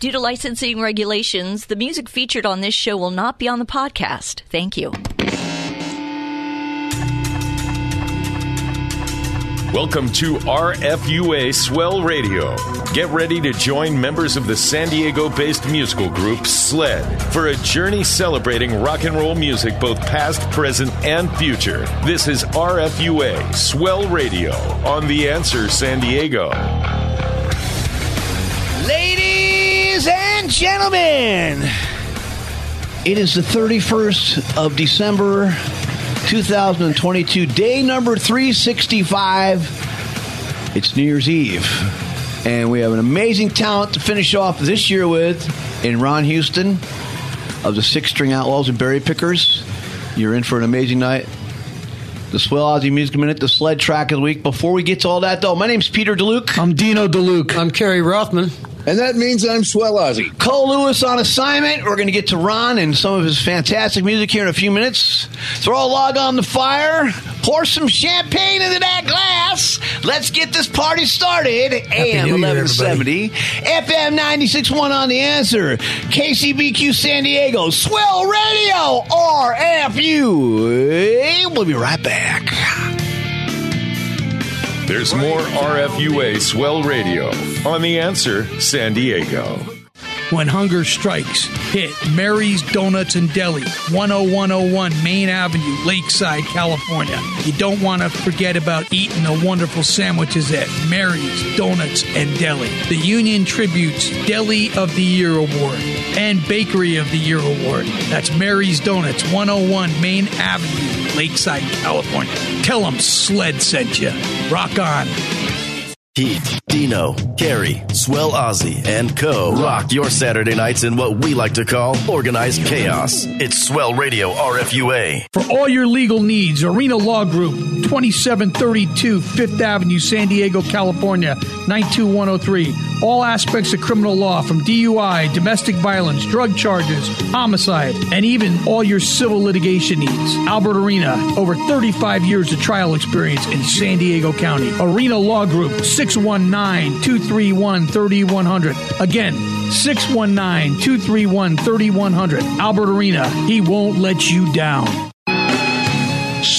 Due to licensing regulations, the music featured on this show will not be on the podcast. Thank you. Welcome to RFUA Swell Radio. Get ready to join members of the San Diego based musical group SLED for a journey celebrating rock and roll music, both past, present, and future. This is RFUA Swell Radio on The Answer San Diego. Ladies and gentlemen, it is the 31st of December, 2022, day number 365. It's New Year's Eve, and we have an amazing talent to finish off this year with in Ron Houston of the Six String Outlaws and Berry Pickers. You're in for an amazing night. The Swell Ozzy Music Minute, the sled track of the week. Before we get to all that, though, my name's Peter DeLuke. I'm Dino DeLuke. I'm Kerry Rothman. And that means I'm Swell Ozzy. Cole Lewis on assignment. We're going to get to Ron and some of his fantastic music here in a few minutes. Throw a log on the fire. Pour some champagne into that glass. Let's get this party started. AM New Year, 1170, FM 96.1 on the answer. KCBQ San Diego, Swell Radio, RFU. We'll be right back. There's more RFUA Swell Radio on The Answer San Diego. When hunger strikes, hit Mary's Donuts and Deli, 10101 Main Avenue, Lakeside, California. You don't want to forget about eating the wonderful sandwiches at Mary's Donuts and Deli. The Union-Tribune's Deli of the Year Award and Bakery of the Year Award. That's Mary's Donuts, 101 Main Avenue, Lakeside, California. Tell them Sled sent you. Rock on. Heath, Dino, Carey, Swell Ozzy, and Co. Rock your Saturday nights in what we like to call organized chaos. It's Swell Radio RFUA. For all your legal needs, Arena Law Group, 2732 Fifth Avenue, San Diego, California, 92103. All aspects of criminal law from DUI, domestic violence, drug charges, homicide, and even all your civil litigation needs. Albert Arena, over 35 years of trial experience in San Diego County. Arena Law Group, 619 231 3100. Again, 619 231 3100. Albert Arena, he won't let you down.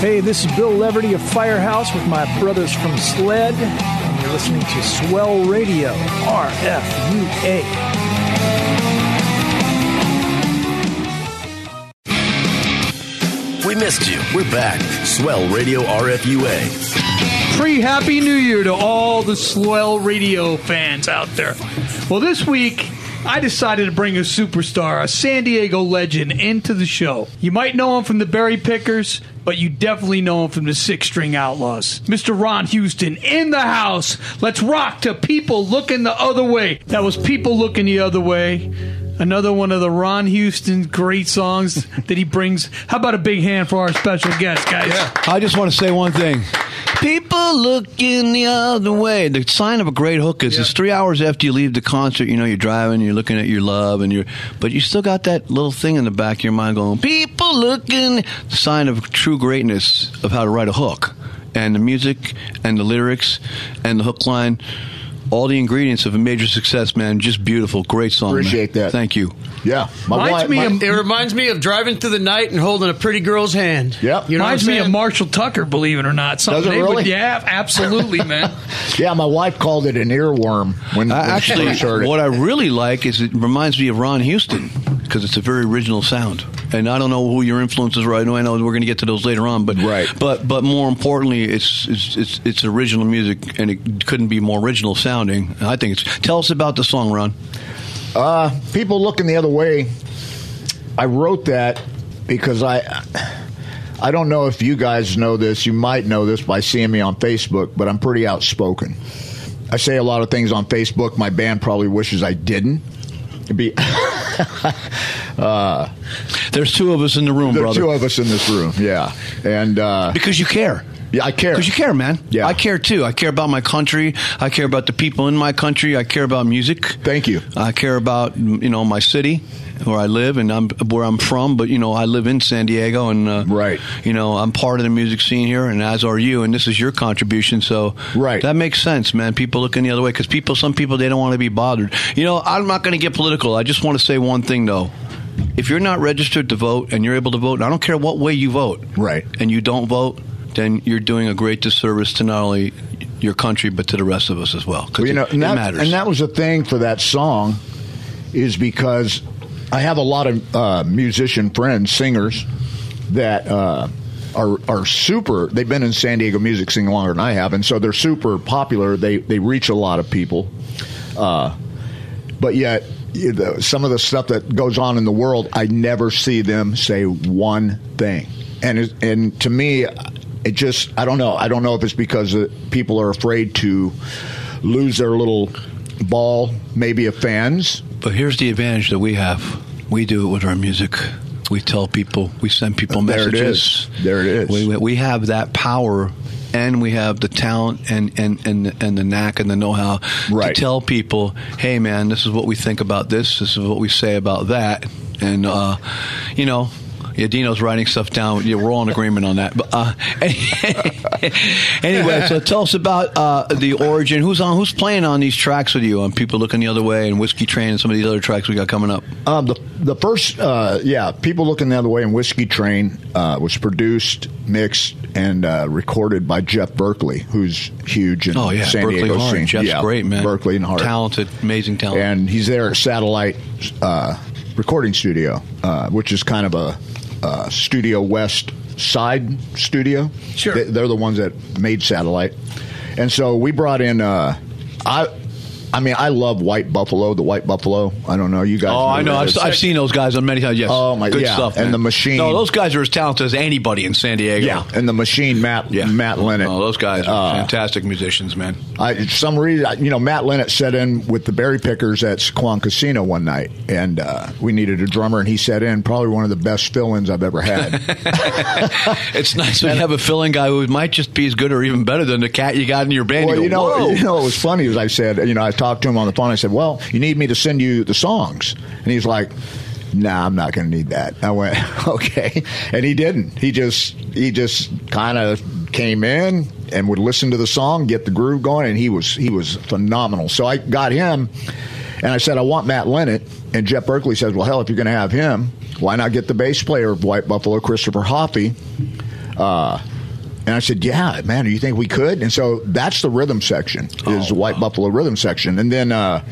Hey, this is Bill Leverty of Firehouse with my brothers from SLED, and you're listening to Swell Radio, RFUA. We missed you. We're back. Swell Radio RFUA. Pre Happy New Year to all the Swell Radio fans out there. Well, this week, I decided to bring a superstar, a San Diego legend, into the show. You might know him from the Berry Pickers, but you definitely know him from the Six String Outlaws. Mr. Ron Houston in the house. Let's rock to People Looking the Other Way. That was People Looking the Other Way. Another one of the Ron Houston great songs that he brings. How about a big hand for our special guest, guys? Yeah. I just want to say one thing. People looking the other way. The sign of a great hook is it's three hours after you leave the concert. You know, you're driving, you're looking at your love, and you're, but you still got that little thing in the back of your mind going, "People looking." The sign of true greatness of how to write a hook, and the music, and the lyrics, and the hook line. All the ingredients of a major success, man. Just beautiful, great song. man. Appreciate that. Thank you. Yeah. My Reminds wife, me my- of- It reminds me of driving through the night and holding a pretty girl's hand. Yep. You know Reminds me of? Marshall Tucker, believe it or not. Something Does it they would- really? yeah, absolutely, man. yeah, my wife called it an earworm when, Uh, when she actually, first heard it. what I really like is it reminds me of Ron Houston because it's a very original sound. And I don't know who your influences were. I know I know we're going to get to those later on, but Right. But but more importantly, it's it's it's, it's original music, and it couldn't be more original sounding. I think it's. Tell us about the song, Ron. Uh, people looking the other way. I wrote that because I. I don't know if you guys know this. You might know this by seeing me on Facebook, but I'm pretty outspoken. I say a lot of things on Facebook. My band probably wishes I didn't. It'd be. uh, There's two of us in the room, there brother. two of us in this room, yeah, and uh, because you care. Yeah, I care. Because you care, man. Yeah. I care too. I care about my country. I care about the people in my country. I care about music. Thank you. I care about you know my city where I live and I'm where I'm from. But you know I live in San Diego and uh, right. You know I'm part of the music scene here, and as are you. And this is your contribution. So right. that makes sense, man. People looking the other way because people, some people, they don't want to be bothered. You know, I'm not going to get political. I just want to say one thing though. If you're not registered to vote and you're able to vote, and I don't care what way you vote, right, and you don't vote, then you're doing a great disservice to not only your country but to the rest of us as well. Because Well, you know, it, and it that, matters. and that was the thing for that song, is because I have a lot of uh, musician friends, singers that uh, are are super. They've been in San Diego music scene longer than I have, and so they're super popular. They they reach a lot of people, uh, but yet. You know, Some of the stuff that goes on in the world, I never see them say one thing, and and to me, it just I don't know. I don't know if it's because uh, people are afraid to lose their little ball, maybe of fans. But here's the advantage that we have: we do it with our music. We tell people, we send people There it messages. is. There it is. We- we have that power, and we have the talent and and and, and the knack and the know-how Right. to tell people, "Hey, man, this is what we think about this. This is what we say about that." And uh, you know. Yeah, Dino's writing stuff down. Yeah, we're all in agreement on that. But uh, anyway, so tell us about uh, the origin. Who's on? Who's playing on these tracks with you? On people looking the other way and Whiskey Train and some of these other tracks we got coming up. Um, the the first, uh, yeah, people looking the other way in Whiskey Train uh, was produced, mixed, and uh, recorded by Jeff Berkley, who's huge in Oh yeah, San Berkley Diego Hart. scene. Jeff's yeah, great, man. Berkley and Hart, talented, amazing talent. and he's there at Satellite uh, Recording Studio, uh, which is kind of a uh, Studio West side studio. Sure. They, they're the ones that made Satellite, and so we brought in. Uh, I. I mean, I love White Buffalo, the White Buffalo. I don't know, you guys. Oh, I know. I've. I've seen those guys on many times. Yes. Oh, my- good yeah, stuff. and the Machine. No, those guys are as talented as anybody in San Diego. Yeah, and the Machine, Matt Matt Lynott. Oh, those guys are Uh, fantastic musicians, man. I, some reason, you know, Matt Lynott set in with the Berry Pickers at Sycuan Casino one night, and uh, we needed a drummer, and he set in probably one of the best fill-ins I've ever had. It's nice when you have a filling guy who might just be as good or even better than the cat you got in your band. well, you, you know, "Whoa." you know, what was funny was I said, you know, I talked to him on the phone. I said, "Well, you need me to send you the songs," and he's like. Nah, I'm not going to need that. I went okay, and he didn't. He just he just kind of came in and would listen to the song, get the groove going, and he was he was phenomenal. So I got him, and I said I want Matt Lynott, and Jeff Berkley says, well, hell, if you're going to have him, why not get the bass player of White Buffalo, Christopher Hoffee? Uh, and I said, "Yeah, man, do you think we could?" And so that's the rhythm section is the White Buffalo rhythm section, and then uh,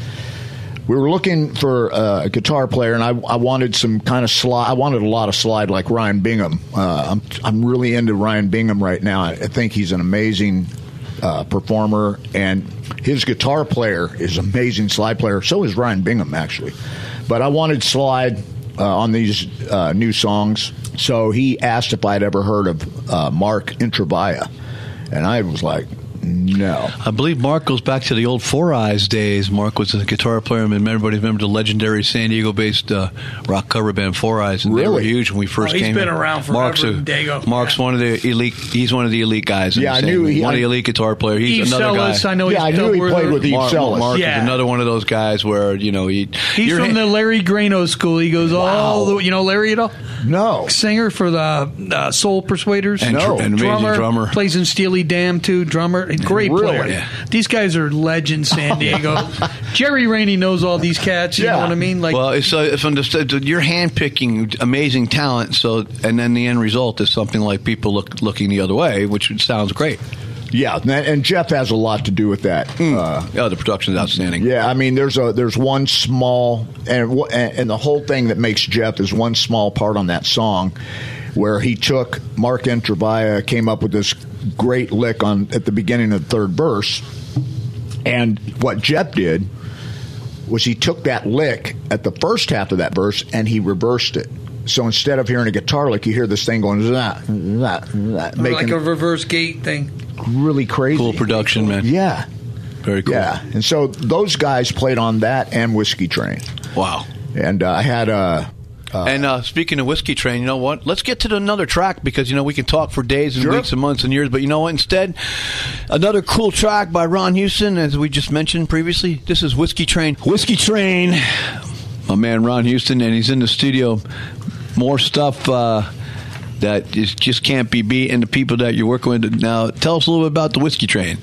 we were looking for uh, a guitar player, and I, I wanted some kind of slide. I wanted a lot of slide like Ryan Bingham. Uh, I'm I'm really into Ryan Bingham right now. I, I think he's an amazing uh, performer, and his guitar player is amazing slide player. So is Ryan Bingham actually, but I wanted slide uh, on these uh, new songs. So he asked if I'd ever heard of uh, Mark Intravia, and I was like, no. I believe Mark goes back to the old Four Eyes days. Mark was a guitar player, and everybody remember the legendary San Diego-based uh, rock cover band Four Eyes, and they were huge when we first Oh, he's came. been in. around for Mark's, a, in Dago. Mark's one of the elite. He's one of the elite guys. in Yeah, I knew he- one of the elite guitar player. He's Eve another Selis, guy. I know Yeah, I knew he played her. with Eve Mark, Selis. Mark Yeah. is another one of those guys where you know he. He's from hand- the Larry Grano school. He goes all Wow. the you know Larry at all? No. Singer for the uh, Soul Persuaders. And dr- and amazing drummer. Plays in Steely Dan too. Drummer. Great Really? player. Yeah. These guys are legends, San Diego. Jerry Rainey knows all these cats. You know what I mean? Like well, it's, uh, it's understood. You're handpicking amazing talent, so and then the end result is something like people look looking the other way, which sounds great. Yeah, and, and Jeff has a lot to do with that. Uh, yeah, the production's outstanding. Yeah, I mean, there's a there's one small and and and the whole thing that makes Jeff is one small part on that song, where he took Mark Intravia came up with this great lick on at the beginning of the third verse, and what Jeff did was he took that lick at the first half of that verse and he reversed it. So instead of hearing a guitar lick, you hear this thing going that that that, Or like a reverse gate thing. really crazy. Cool production, man. Yeah. Very cool. Yeah. And so those guys played on that and Whiskey Train. Wow. And uh, I had a. and uh, speaking of whiskey train, you know what? Let's get to another track because you know we can talk for days and Sure. weeks and months and years. But you know what? Instead, another cool track by Ron Houston, as we just mentioned previously. This is Whiskey Train. Whiskey Train. My man Ron Houston, and he's in the studio. More stuff uh, that is, just can't be beat, and the people that you're working with. Now, tell us a little bit about the Whiskey Train.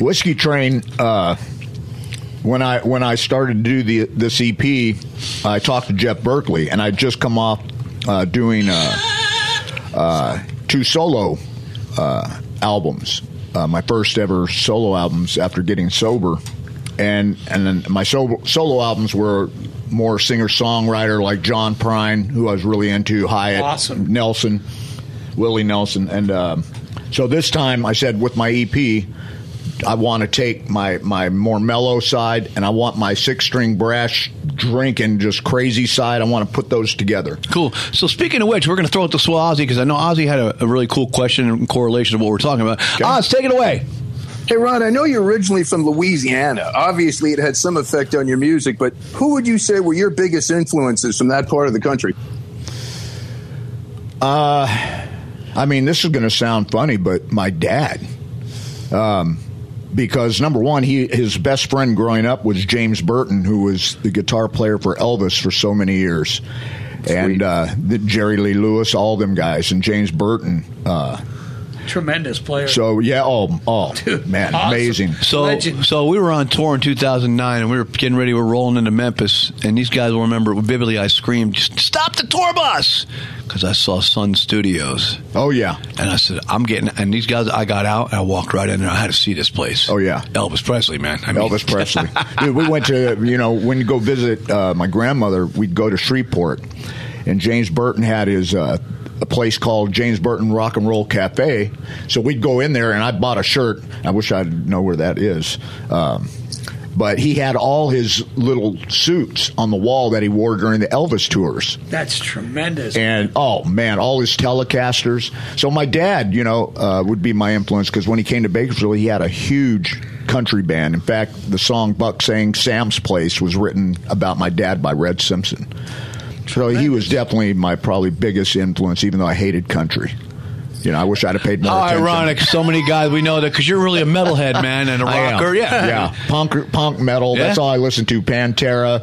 Whiskey Train. Uh, when I when I started to do the this EP, I talked to Jeff Berkley, and I'd just come off uh, doing uh, uh, two solo uh, albums, uh, my first ever solo albums after getting sober, and and then my solo solo albums were more singer songwriter like John Prine, who I was really into, Hiatt, Awesome. Nelson, Willie Nelson, and um, so this time I said with my EP. I want to take my, my more mellow side and I want my six string brass drinking just crazy side. I want to put those together. Cool. So speaking of which, we're going to throw it to Swell Ozzy because I know Ozzy had a, a really cool question in correlation of what we're talking about. Oz, take it away. Hey, Ron, I know you're originally from Louisiana. Obviously, it had some effect on your music, but who would you say were your biggest influences from that part of the country? Uh, I mean, this is going to sound funny, but my dad. Um, because number one, he his best friend growing up was James Burton, who was the guitar player for Elvis for so many years, and uh, the Jerry Lee Lewis, all them guys, and James Burton. Uh, Tremendous player. so yeah, oh, oh man, awesome. amazing. So, so we were on tour in 2009, and we were getting ready. We were rolling into Memphis, and these guys will remember vividly. I screamed, "Stop the tour bus!" Because I saw Sun Studios. Oh yeah, and I said, "I'm getting." And these guys, I got out, and I walked right in there. I had to see this place. Oh yeah, Elvis Presley, man. I mean, Elvis Presley. Dude, we went to you know when you go visit uh, my grandmother, we'd go to Shreveport, and James Burton had his. Uh, a place called James Burton Rock and Roll Cafe. So we'd go in there, and I bought a shirt. I wish I'd know where that is. Um, but he had all his little suits on the wall that he wore during the Elvis tours. That's tremendous. And oh man, all his Telecasters. So my dad, you know, uh, would be my influence because when he came to Bakersfield, he had a huge country band. In fact, the song "Buck Saying Sam's Place" was written about my dad by Red Simpson. So he was definitely my probably biggest influence, even though I hated country. You know, I wish I'd have paid more How attention. ironic! So many guys we know that because you're really a metalhead, man, and a rocker. Yeah, yeah, punk, punk metal. That's all I listen to. Pantera,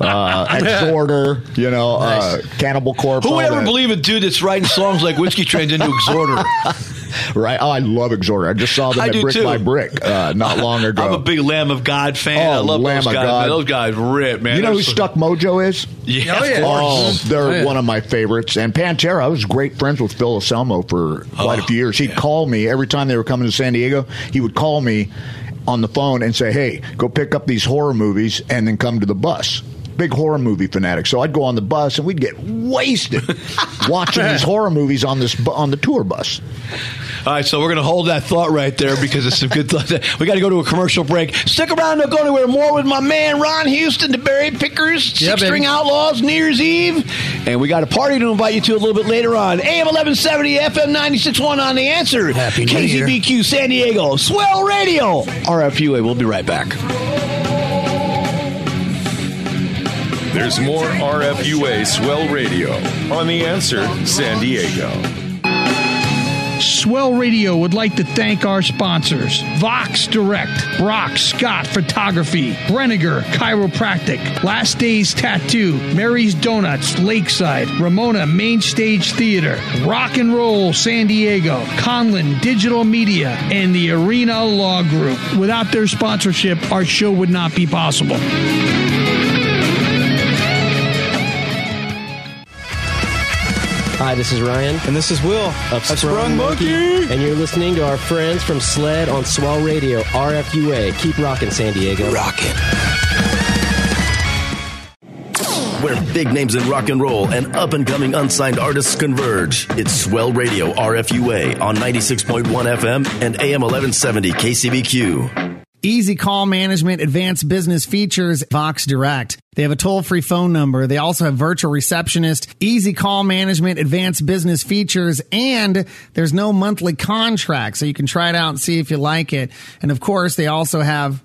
uh, Exhorder. You know, uh, Cannibal Corpse. Who would ever believe a dude that's writing songs like Whiskey Trains into Exhorder? right? Oh, I love Exhorder. I just saw them I at Brick too. by Brick uh, not long ago. I'm a big Lamb of God fan. Oh, I love Lamb those of guys. God. Man. Those guys rip, man. you know They're who so- Stuck Mojo is? Yeah, Oh, yeah. Oh, they're Oh, yeah. one of my favorites. And Pantera, I was great friends with Phil Anselmo for quite a few years. He'd call me every time they were coming to San Diego. He would call me on the phone and say, "Hey, go pick up these horror movies and then come to the bus." Big horror movie fanatic. So I'd go on the bus and we'd get wasted watching these horror movies on this on the tour bus. All right, so we're going to hold that thought right there because it's some good thought. We got to go to a commercial break. Stick around, don't go anywhere. More with my man Ron Houston, the Berry Pickers, Yeah, Six String baby. Outlaws, New Year's Eve, and we got a party to invite you to a little bit later on. AM eleven seventy, FM 96.1 on the answer. Happy New Year. KCBQ San Diego, Swell Radio, RFUA. We'll be right back. There's more RFUA Swell Radio on The Answer San Diego. Swell Radio would like to thank our sponsors Vox Direct, Brock Scott Photography, Brenniger Chiropractic, Last Days Tattoo, Mary's Donuts Lakeside, Ramona Main Stage Theater, Rock and Roll San Diego, Conlin Digital Media, and the Arena Law Group. Without their sponsorship, our show would not be possible. Hi, this is Ryan. And this is Will of Sprung, Sprung Monkey. Monkey. And you're listening to our friends from Sled on Swell Radio, RFUA. Keep rocking, San Diego. Rockin'. Where big names in rock and roll and up and coming unsigned artists converge. It's Swell Radio RFUA on 96.1 FM and AM 1170 KCBQ. Easy call management, advanced business features, Vox Direct. They have a toll free phone number. They also have virtual receptionist, easy call management, advanced business features, and there's no monthly contract. So you can try it out and see if you like it. And of course, they also have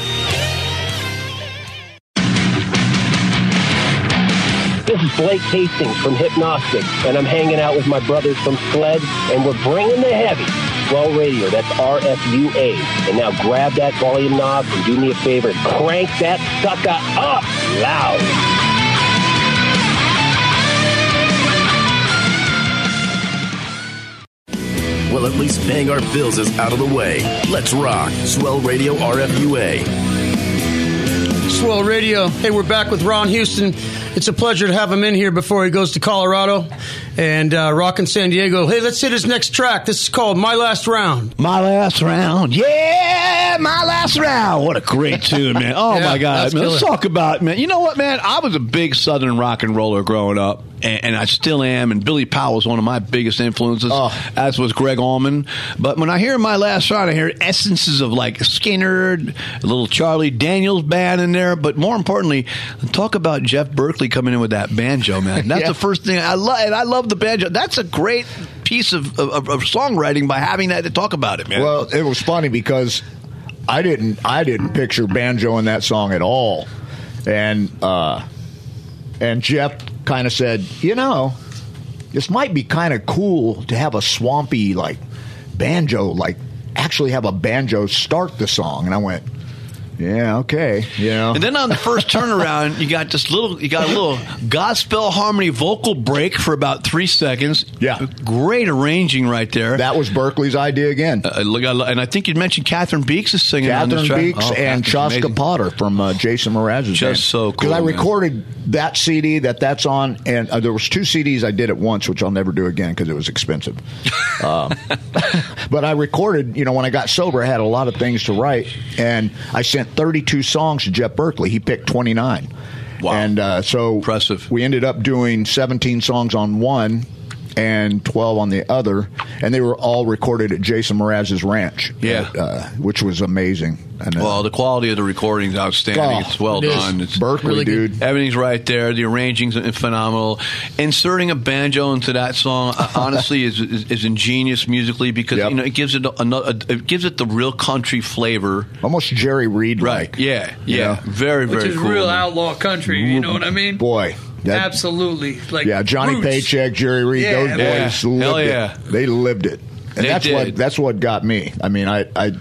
This is Blake Hastings from Hypnostic, and I'm hanging out with my brothers from Sled, and we're bringing the heavy. Swell Radio, that's RFUA. And now grab that volume knob and do me a favor, crank that sucker up loud. Well, at least paying our bills is out of the way. Let's rock. Swell Radio RFUA. Swell Radio. Hey, we're back with Ron Houston. It's a pleasure to have him in here before he goes to Colorado and uh, rockin' San Diego. Hey, let's hit his next track. This is called My Last Round. My Last Round. Yeah, My Last Round. What a great tune, man. Oh, Yeah, my God. Man, let's talk about, man. You know what, man? I was a big Southern rock and roller growing up, and, and I still am. And Billy Powell was one of my biggest influences, oh. as was Gregg Allman. But when I hear My Last Round, I hear essences of like Skynyrd, a little Charlie Daniels band in there. But more importantly, talk about Jeff Berkley coming in with that banjo, man. That's Yeah. the first thing I love. And I love the banjo. That's a great piece of, of, of songwriting by having that to talk about it, man. Well, it was funny because I didn't I didn't picture banjo in that song at all, and uh, and Jeff kind of said, you know, this might be kind of cool to have a swampy like banjo, like actually have a banjo start the song, and I went, yeah, okay, you know. And then on the first turnaround, you got this little, you got a little gospel harmony vocal break for about three seconds. Yeah, great arranging right there. That was Berkley's idea again. Uh, look, and I think you mentioned Catherine Beeks is singing on this Catherine. Beeks Oh, and Chaska. Potter from uh, Jason Mraz's Just band. so cool, Because I man. recorded that CD that that's on, and uh, there was two CDs I did at once, which I'll never do again because it was expensive. um, but I recorded, you know, when I got sober, I had a lot of things to write, and I sent 32 songs to Jeff Berkley. He picked 29. Wow. And uh, so impressive. We ended up doing 17 songs on one and 12 on the other, and they were all recorded at Jason Mraz's ranch. Yeah. uh, which was amazing. And, uh, Well, the quality of the recording is outstanding. Oh, it's well it is. done. It's Berkley, Really good. dude. Everything's right there. The arranging's phenomenal. Inserting a banjo into that song, uh, honestly, is, is is ingenious musically because you know it gives it another, it gives it the real country flavor, almost Jerry Reed. Right? Yeah, yeah. know? Very, Which is cool. real outlaw country. You know what I mean? Boy. That- Absolutely. Like yeah, Johnny roots. Paycheck, Jerry Reed, Yeah, those boys Yeah. lived Hell it. yeah. They lived it, and They that's did. what that's what got me. I mean, I I,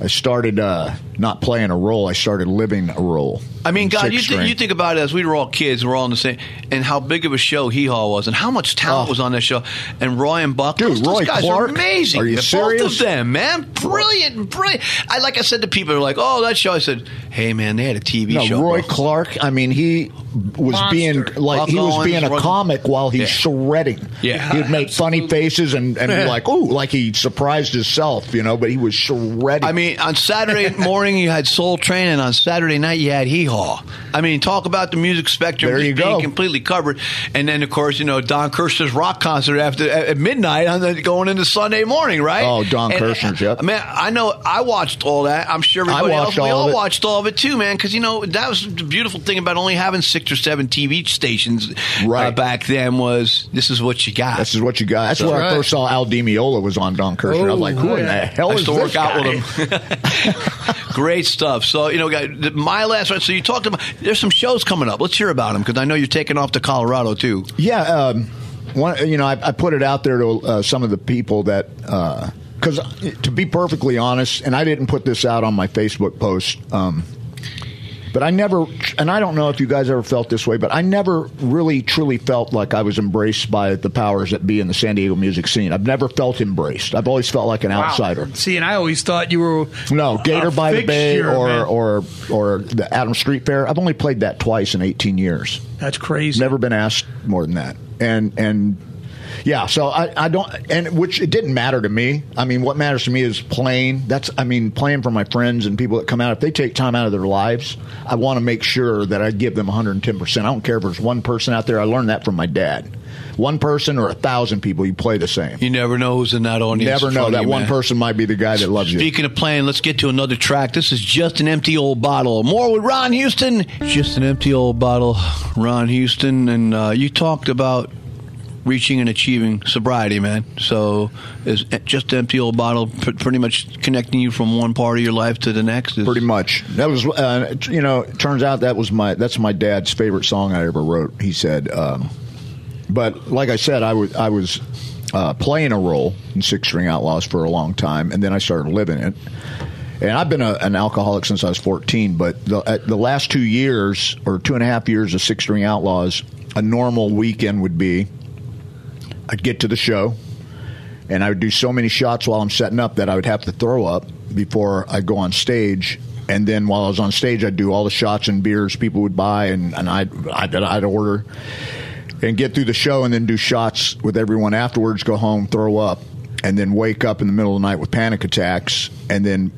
I started uh, not playing a role. I started living a role. I mean, God, you, th- you think about it as we were all kids, we're all in the same, and how big of a show Hee Haw was, and how much talent oh. was on that show. And Roy and Buck, those, those Oh. Roy guys Clark? are amazing. Are you Both serious? Both of them, man, brilliant, brilliant. I like I said to people, they're like, "Oh, that show." I said, "Hey, man, they had a TV no, show." Roy bro. Clark. I mean, he was Monster. being like Buck he was Owens, being a Roy- comic while he's Yeah. shredding. Yeah. he'd make funny faces and and be like, "Ooh," like he surprised himself, you know. But he was shredding. I mean, on Saturday morning. morning you had Soul Train, and on Saturday night you had Hee Haw. I mean, talk about the music spectrum There you being go. completely covered. And then, of course, you know Don Kirshner's rock concert after at midnight, on the, going into Sunday morning, right? Oh, Don And, Kirshner's, yep. Man, I know I watched all that. I'm sure everybody else. We all all it. watched all of it too, man. Because you know that was the beautiful thing about only having six or seven TV stations uh, back then was this is what you got. This is what you got. That's So- where I first saw Al Di Meola was on Don Kirshner. I was like, who in the hell I is to this work out guy? with him. Great stuff. So you know, my last one. So you talked about there's some shows coming up. Let's hear about them because I know you're taking off to Colorado too. Yeah, um, one, you know, I, I put it out there to uh, some of the people that, because to be perfectly honest, and I didn't put this out on my Facebook post, um, but I never, and I don't know if you guys ever felt this way, but I never really truly felt like I was embraced by the powers that be in the San Diego music scene. I've never felt embraced. I've always felt like an Wow. outsider. See, and I always thought you were No, Gator by the Bay or, man. or or the Adam Street Fair. I've only played that twice in 18 years. That's crazy. Never been asked more than that. And and yeah, so I, I don't and which it didn't matter to me. I mean, what matters to me is playing. That's I mean, playing for my friends and people that come out. If they take time out of their lives, I want to make sure that I give them 110. percent I don't care if there's one person out there. I learned that from my dad. One person or a thousand people, you play the same. You never know who's in that audience. Never know that you, one man. person might be the guy that loves you. Speaking of playing, let's get to another track. This is just an empty old bottle. More with Ron Houston. Just an empty old bottle, Ron Houston. And uh, you talked about reaching and achieving sobriety, man. So is just empty old bottle pr- pretty much connecting you from one part of your life to the next? Is- Pretty much. That was, uh, you know, it turns out that was my that's my dad's favorite song I ever wrote. He said, um, but like I said, I was I was uh, playing a role in Six String Outlaws for a long time, and then I started living it. And I've been a, an alcoholic since I was 14, but the, the last two years or two and a half years of Six String Outlaws, a normal weekend would be I'd get to the show, and I would do so many shots while I'm setting up that I would have to throw up before I go on stage. And then while I was on stage, I'd do all the shots and beers people would buy, and, and I'd, I'd, I'd order and get through the show and then do shots with everyone afterwards, go home, throw up, and then wake up in the middle of the night with panic attacks, and then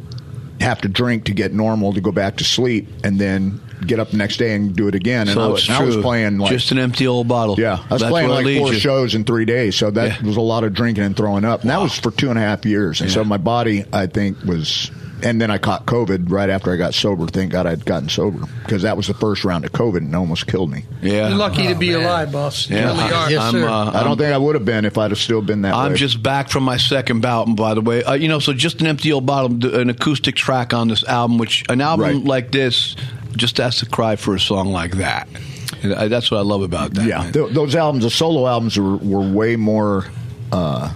have to drink to get normal to go back to sleep, and then get up the next day and do it again. And So I, was, it's and I was playing like just an empty old bottle. yeah, I was That's playing like four you. shows in three days, so that was a lot of drinking and throwing up. And that was for two and a half years, and so my body, I think, was. And then I caught COVID right after I got sober. Thank God I'd gotten sober because that was the first round of COVID and almost killed me. Yeah, You're lucky to Oh, be alive, boss. You Yeah. really are. Yes, I'm, sir. uh, I don't think I would have been if I'd have still been that I'm way. just back from my second bout, and by the way. Uh, you know, so just an empty old bottle, an acoustic track on this album, which an album Right. like this just has to cry for a song like that. And I, that's what I love about that. yeah, th- those albums, the solo albums, were, were way more. Uh,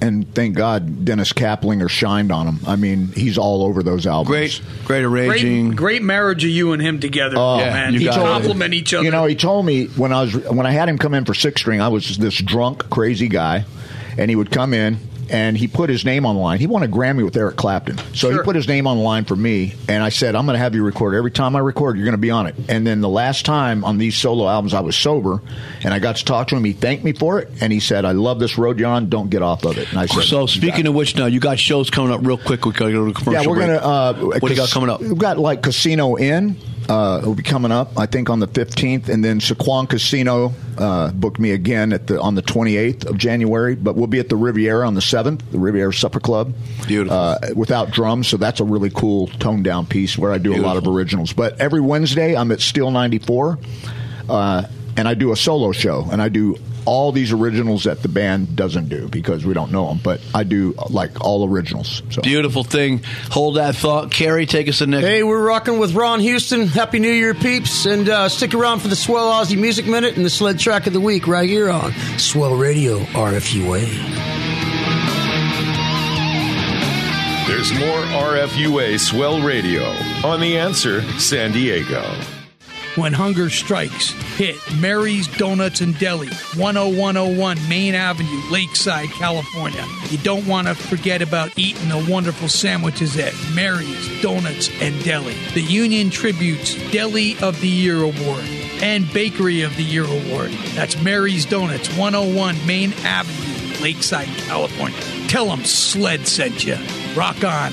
and thank God Dennis Caplinger shined on them. I mean, he's all over those albums. Great, great arranging. Great, great marriage of you and him together, Oh, man. you You got it. compliment each other. You know, he told me when I was when I had him come in for six string, I was this drunk, crazy guy, and he would come in and he put his name on the line. He won a Grammy with Eric Clapton, so he put his name on the line for me. And I said, I'm going to have you record every time I record. You're going to be on it. And then the last time on these solo albums, I was sober, and I got to talk to him. He thanked me for it, and he said, "I love this road you're on. Don't get off of it." And I said, So speaking of which, now you got shows coming up real quick. We got to go to commercial yeah, we're gonna. Uh, what do you got coming up? We've got like Casino Inn. Uh, it'll be coming up, I think, on the fifteenth, and then Sycuan Casino uh, booked me again at the on the twenty eighth of January. But we'll be at the Riviera on the seventh, the Riviera Supper Club, beautiful, uh, without drums. So that's a really cool toned down piece where I do a lot of originals. But every Wednesday, I'm at Steel ninety four, uh, and I do a solo show, and I do all these originals that the band doesn't do because we don't know them. But I do like all originals. So. Beautiful thing. Hold that thought. Carrie, take us to the next. Hey, we're rocking with Ron Houston. Happy New Year, peeps. And uh, stick around for the Swell Ozzy Music Minute and the sled track of the week right here on Swell Radio RFUA. There's more RFUA Swell Radio on The Answer San Diego. When hunger strikes, hit Mary's Donuts and Deli, 10101 Main Avenue, Lakeside, California. You don't want to forget about eating the wonderful sandwiches at Mary's Donuts and Deli. The Union-Tribune's Deli of the Year Award and Bakery of the Year Award. That's Mary's Donuts, 101 Main Avenue, Lakeside, California. Tell them Sled sent you. Rock on.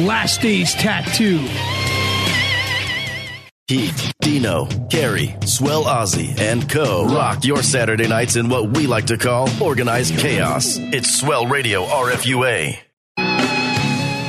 Last Days Tattoo. Heath, Dino, Gary, Swell Ozzy, and Co. rock your Saturday nights in what we like to call organized chaos. It's Swell Radio RFUA.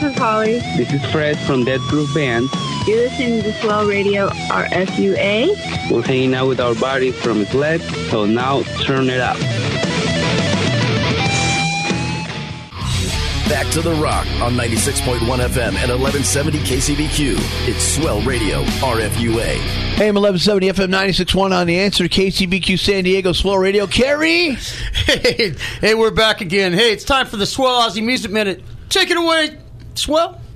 This is Holly. This is Fred from Dead Proof Band. You're listening to Swell Radio RFUA. We're hanging out with our buddies from Sled, so now turn it up. Back to the Rock on 96.1 FM and 1170 KCBQ. It's Swell Radio RFUA. AM 1170 FM 96.1 on the answer. KCBQ San Diego Swell Radio. Kerry. Hey, hey, we're back again. Hey, it's time for the Swell Ozzy Music Minute. Take it away, Swell.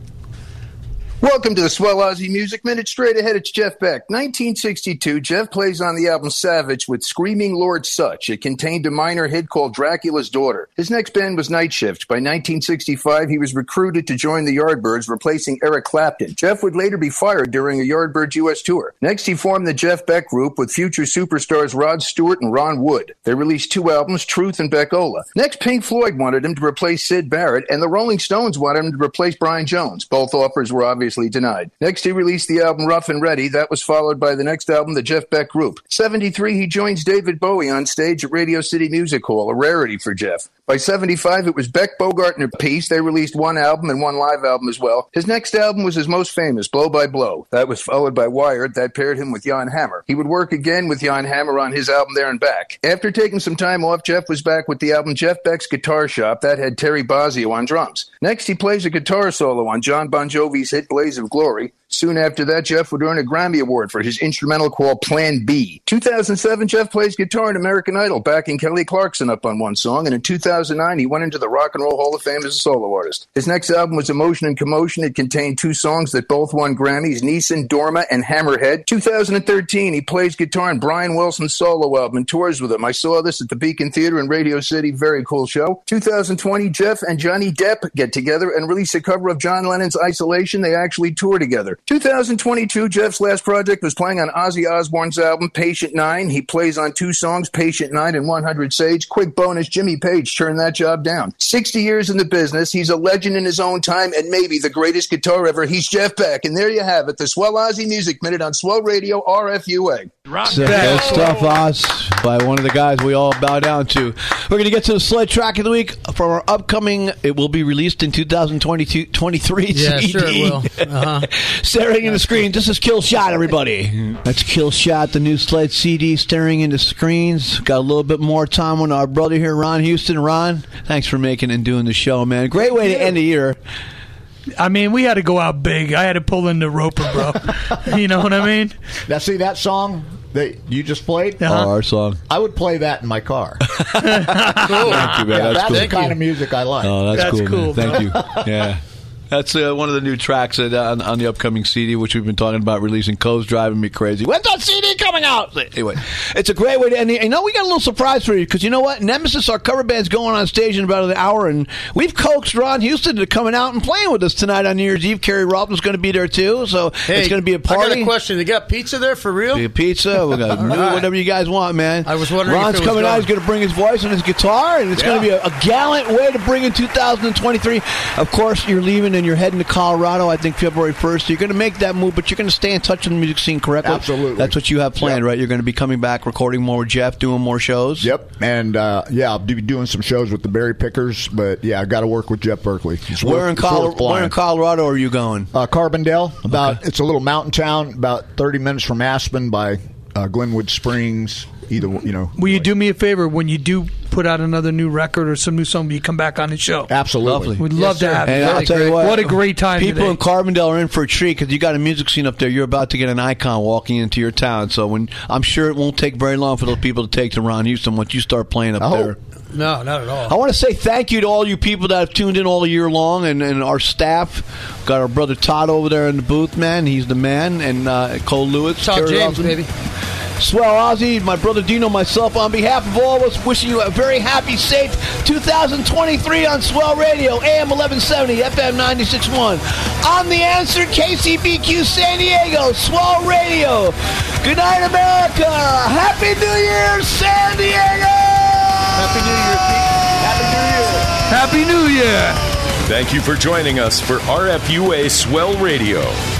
Welcome to the Swell Ozzy Music Minute. Straight ahead, it's Jeff Beck. 1962, Jeff plays on the album Savage with Screaming Lord Sutch. It contained a minor hit called Dracula's Daughter. His next band was Night Shift. By 1965, he was recruited to join the Yardbirds, replacing Eric Clapton. Jeff would later be fired during a Yardbirds U.S. tour. Next, he formed the Jeff Beck Group with future superstars Rod Stewart and Ron Wood. They released two albums, Truth and Beckola. Next, Pink Floyd wanted him to replace Syd Barrett, and the Rolling Stones wanted him to replace Brian Jones. Both offers were obviously denied. Next, he released the album Rough and Ready. That was followed by the next album, The Jeff Beck Group. 73, he joins David Bowie on stage at Radio City Music Hall, a rarity for Jeff. By 75, it was Beck, Bogart, and. They released one album and one live album as well. His next album was his most famous, Blow by Blow. That was followed by Wired. That paired him with Jan Hammer. He would work again with Jan Hammer on his album There and Back. After taking some time off, Jeff was back with the album Jeff Beck's Guitar Shop. That had Terry Bozzio on drums. Next, he plays a guitar solo on Jon Bon Jovi's hit Blaze of Glory. Soon after that, Jeff would earn a Grammy Award for his instrumental called Plan B. 2007, Jeff plays guitar in American Idol, backing Kelly Clarkson up on one song, and in 2009, he went into the Rock and Roll Hall of Fame as a solo artist. His next album was Emotion and Commotion. It contained two songs that both won Grammys, Nessun Dorma, and Hammerhead. 2013, he plays guitar in Brian Wilson's solo album and tours with him. I saw this at the Beacon Theater in Radio City. Very cool show. 2020, Jeff and Johnny Depp get together and release a cover of John Lennon's Isolation. They actually tour together. 2022, Jeff's last project was playing on Ozzy Osbourne's album Patient 9. He plays on two songs, Patient 9 and 100 Sage. Quick bonus, Jimmy Page turned that job down. 60 years in the business. He's a legend in his own time and maybe the greatest guitar ever. He's Jeff Beck. And there you have it, the Swell Ozzy Music Minute on Swell Radio RFUA. So good stuff, Oz, by one of the guys we all bow down to. We're going to get to the sled track of the week from our upcoming. It will be released in 2022 23 Yeah, CD. sure it will. Uh-huh. staring in the screen. This is Kill Shot, everybody. That's Kill Shot, the new sled CD, staring into screens. Got a little bit more time on our brother here, Ron Houston. Ron, thanks for making and doing the show, man. Great way to end the year. I mean, we had to go out big. I had to pull in the roper, bro. you know what I mean? Now, see that song that you just played? Oh, our song. I would play that in my car. Thank you, man. Yeah, That's that's cool. the kind of music I like. Oh, that's, cool. man. Thank you. Yeah. That's uh, one of the new tracks uh, on, on the upcoming CD, which we've been talking about releasing. Co's driving me crazy. When's that CD coming out? Anyway, it's a great way to end. the- You know, we got a little surprise for you because you know what? Nemesis, our cover band's going on stage in about an hour, and we've coaxed Ron Houston to coming out and playing with us tonight on New Year's Eve. Kerry Robin's going to be there too, so Hey, it's going to be a I got party. a question. They got pizza there for real? Be a pizza. We got new, right. whatever you guys want, man. I was wondering if Ron's it was coming out. He's going to bring his voice and his guitar, and it's going to be a, a gallant way to bring in 2023. Of course, you're leaving and you're heading to Colorado. I think February 1st. You're going to make that move, but you're going to stay in touch with the music scene correctly. Absolutely. That's what you have planned planned, right? You're going to be coming back, recording more with Jeff, doing more shows. Yep, and uh, yeah, I'll be doing some shows with the Berry Pickers, but yeah, I got to work with Jeff Berkley. It's Where worth- in Colorado? Where in Colorado are you going? Uh, Carbondale. About it's a little mountain town, about thirty minutes from Aspen by uh, Glenwood Springs. Either you know, Will you do me a favor when you do put out another new record or some new song? Will you come back on the show? Absolutely. We'd love to have you. I'll tell you what, What a great time People today. in Carbondale are in for a treat because you got a music scene up there. You're about to get an icon walking into your town. So when I'm sure it won't take very long for those people to take to Ron Houston once you start playing up there. No, not at all. I want to say thank you to all you people that have tuned in all year long, and, and our staff. Got our brother Todd over there in the booth, man. He's the man, and uh, Cole Lewis, Todd James, Lawson. baby. Swell Ozzy, my brother Dino, myself, on behalf of all of us, wishing you a very happy, safe 2023 on Swell Radio, AM 1170, FM 96.1. On the answer, KCBQ San Diego, Swell Radio. Good night, America. Happy New Year, San Diego. Happy New Year, Pete. Happy New Year, Happy New Year. Thank you for joining us for RFUA Swell Radio,